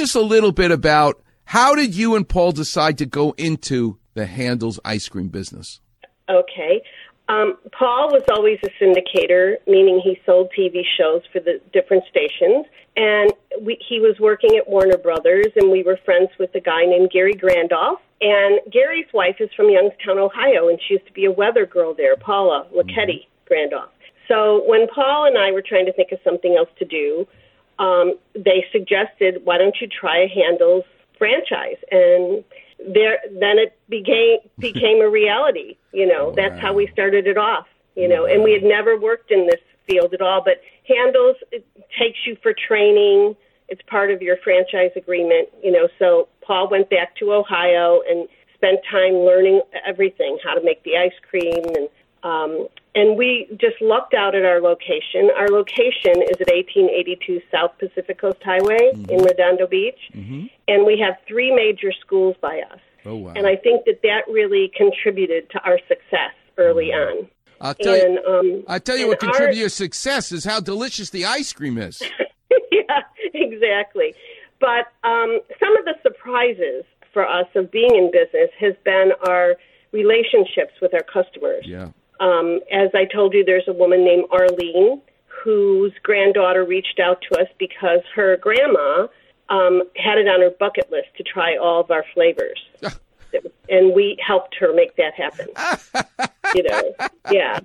us a little bit about how did you and Paul decide to go into the Handel's ice cream business? Okay. Um, Paul was always a syndicator, meaning he sold TV shows for the different stations. And we, he was working at Warner Brothers, and we were friends with a guy named Gary Grandolph. And Gary's wife is from Youngstown, Ohio, and she used to be a weather girl there, Paula Lachetti Grandolph. So when Paul and I were trying to think of something else to do, um, they suggested, why don't you try a Handel's franchise? And there, then it became became a reality. You know, that's how we started it off. You know, and we had never worked in this field at all. But Handel's it takes you for training. It's part of your franchise agreement. You know, so Paul went back to Ohio and spent time learning everything, how to make the ice cream and um, and we just lucked out at our location. Our location is at 1882 South Pacific Coast Highway Mm-hmm. in Redondo Beach, and we have three major schools by us. Oh, wow. And I think that that really contributed to our success early on. I'll tell you, um, I'll tell you what contributed to your success is how delicious the ice cream is. yeah, exactly. But um, some of the surprises for us of being in business has been our relationships with our customers. Yeah. Um, as I told you, there's a woman named Arlene whose granddaughter reached out to us because her grandma um, had it on her bucket list to try all of our flavors. and we helped her make that happen. you know, yeah.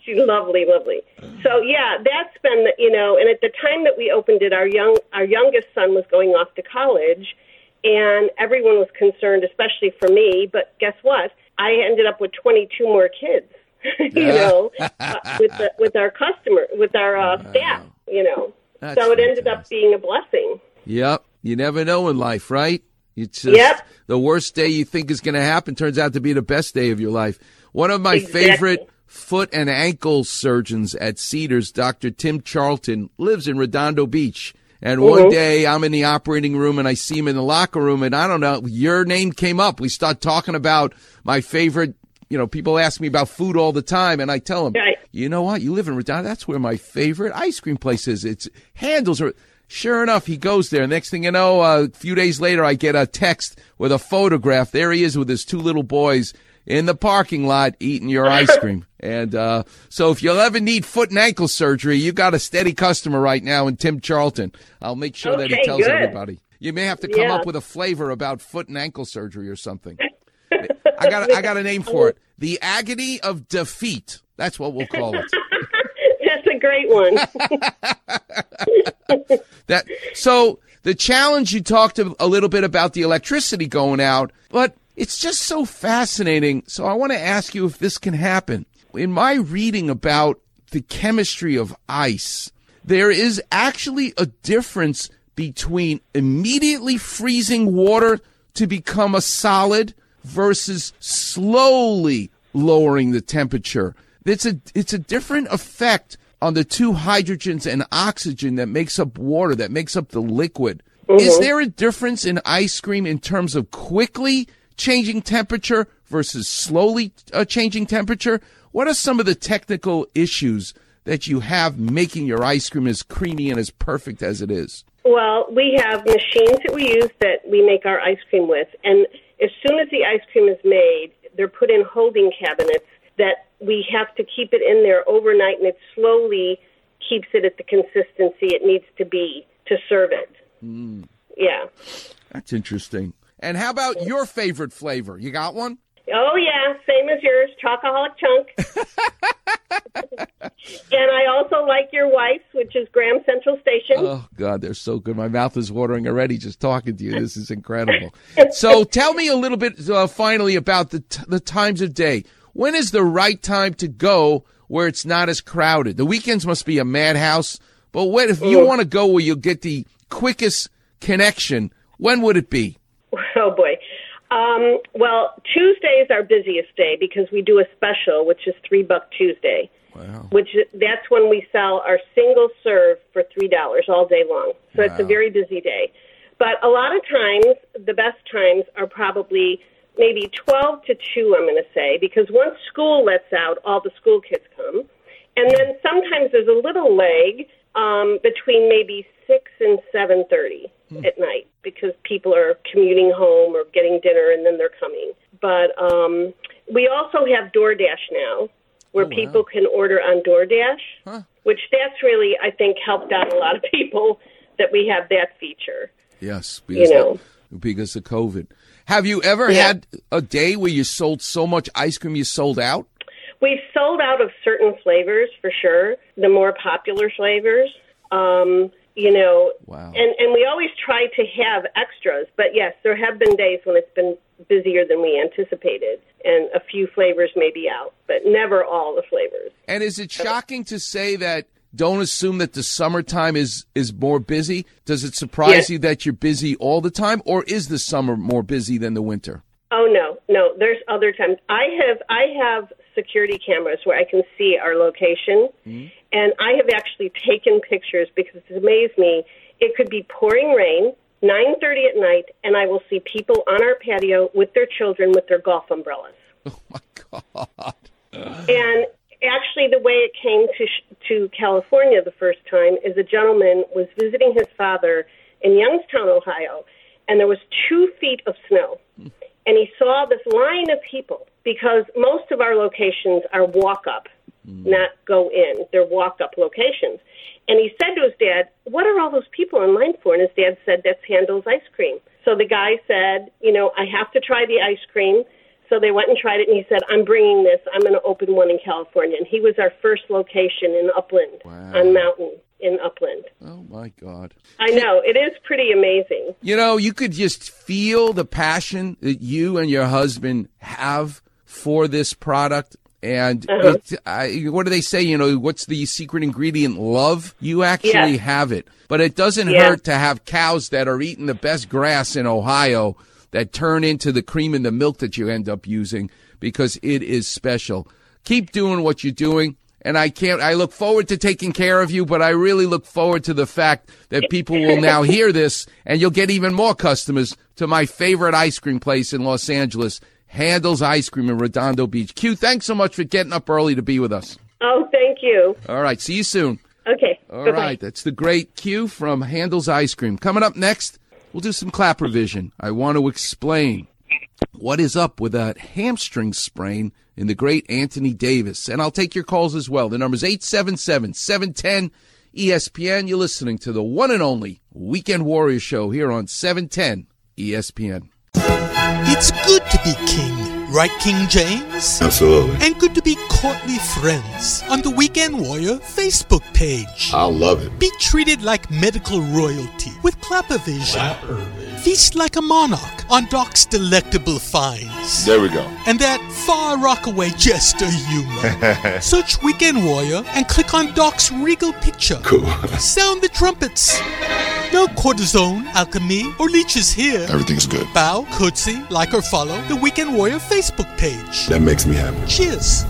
She's lovely, lovely. So yeah, that's been the, you know, and at the time that we opened it, our young our youngest son was going off to college, and everyone was concerned, especially for me. But guess what? I ended up with 22 more kids. you know, uh, with the, with our customer, with our uh, staff. You know, That's so it ended up being a blessing. Yep. You never know in life, right? It's just Yep. the worst day you think is going to happen turns out to be the best day of your life. One of my Exactly. favorite foot and ankle surgeons at Cedars, Dr. Tim Charlton, lives in Redondo Beach. And one day I'm in the operating room and I see him in the locker room and I don't know, your name came up. We start talking about my favorite, you know, people ask me about food all the time and I tell them, Right. you know what? You live in Redondo. That's where my favorite ice cream place is. It's Handel's are. Sure enough, he goes there. Next thing you know, uh, a few days later, I get a text with a photograph. There he is with his two little boys in the parking lot eating your ice cream. And uh, so, if you'll ever need foot and ankle surgery, you got a steady customer right now in Tim Charlton. I'll make sure that he tells good. everybody. You may have to come Yeah. up with a flavor about foot and ankle surgery or something. I got a, I got a name for it. The agony of defeat. That's what we'll call it. That's a great one. That so the challenge you talked a little bit about the electricity going out, but it's just so fascinating. So I want to ask you if this can happen. In my reading about the chemistry of ice, there is actually a difference between immediately freezing water to become a solid versus slowly lowering the temperature. It's a it's a different effect on the two hydrogens and oxygen that makes up water, that makes up the liquid. Is there a difference in ice cream in terms of quickly changing temperature versus slowly uh, changing temperature? What are some of the technical issues that you have making your ice cream as creamy and as perfect as it is? Well, we have machines that we use that we make our ice cream with, and as soon as the ice cream is made, they're put in holding cabinets that we have to keep it in there overnight, and it slowly keeps it at the consistency it needs to be to serve it. Mm. Yeah. That's interesting. And how about your favorite flavor? You got one? Oh yeah, same as yours, chocoholic chunk. and I also like your wife's, which is Graham Central Station. Oh God, they're so good. My mouth is watering already just talking to you. This is incredible. so tell me a little bit uh, finally about the t- the times of day. When is the right time to go where it's not as crowded? The weekends must be a madhouse. But when, if you want to go where you'll get the quickest connection, when would it be? Oh boy. Um, well, Tuesday is our busiest day because we do a special, which is three buck Tuesday. Wow. Which that's when we sell our single serve for three dollars all day long. So it's a very busy day. But a lot of times, the best times are probably maybe twelve to two. I'm going to say because once school lets out, all the school kids come, and then sometimes there's a little leg um, between maybe six and seven thirty at night. Be- because people are commuting home or getting dinner and then they're coming. But um, we also have DoorDash now, where Oh, wow. people can order on DoorDash, Huh. which that's really I think helped out a lot of people that we have that feature. Yes, because, You know. because of COVID. Have you ever Yeah. had a day where you sold so much ice cream you sold out? We've sold out of certain flavors for sure, the more popular flavors. Um, you know, Wow. and and we always try to have extras, but yes, there have been days when it's been busier than we anticipated, and a few flavors may be out, but never all the flavors. And is it shocking to say that don't assume that the summertime is is more busy? Does it surprise Yeah. you that you're busy all the time or is the summer more busy than the winter? Oh no, no. There's other times. I have I have security cameras where I can see our location, hmm? And I have actually taken pictures because it's amazed me. It could be pouring rain, 9:30 at night, and I will see people on our patio with their children with their golf umbrellas. Oh my god. And actually, the way it came to sh- to California the first time is a gentleman was visiting his father in Youngstown, Ohio, and there was two feet of snow, hmm. and he saw this line of people because most of our locations are walk up, Mm. not go in. They're walk up locations. And he said to his dad, What are all those people in line for? And his dad said, That's Handel's ice cream. So the guy said, You know, I have to try the ice cream. So they went and tried it, and he said, I'm bringing this. I'm going to open one in California. And he was our first location in Upland, Wow. on Mountain in Upland. Oh my god. I know. It is pretty amazing. You know, you could just feel the passion that you and your husband have for this product. And Uh-huh. it, I, what do they say? You know, what's the secret ingredient? Love. You actually Yeah. have it. But it doesn't Yeah. hurt to have cows that are eating the best grass in Ohio that turn into the cream and the milk that you end up using because it is special. Keep doing what you're doing. And I can't, I look forward to taking care of you, but I really look forward to the fact that people will now hear this and you'll get even more customers to my favorite ice cream place in Los Angeles, Handel's Ice Cream in Redondo Beach. Q, thanks so much for getting up early to be with us. Oh, thank you. All right. See you soon. Okay. All Bye-bye. right, that's the great Q from Handel's Ice Cream. Coming up next, we'll do some Clappervision. I want to explain what is up with that hamstring sprain in the great Anthony Davis. And I'll take your calls as well. The number is 877 710 ESPN. You're listening to the one and only Weekend Warrior Show here on E 710 ESPN. It's good to be king, right, King James? Absolutely. And good to be courtly friends on the Weekend Warrior Facebook page. I love it. Be treated like medical royalty with Clappervision. Feast like a monarch on Doc's delectable finds. There we go. And that far rockaway jester humor. Search Weekend Warrior and click on Doc's regal picture. Cool. Sound the trumpets. No cortisone, alchemy, or leeches here. Everything's good. Bow, curtsy, like or follow the Weekend Warrior Facebook page. That makes me happy. Cheers.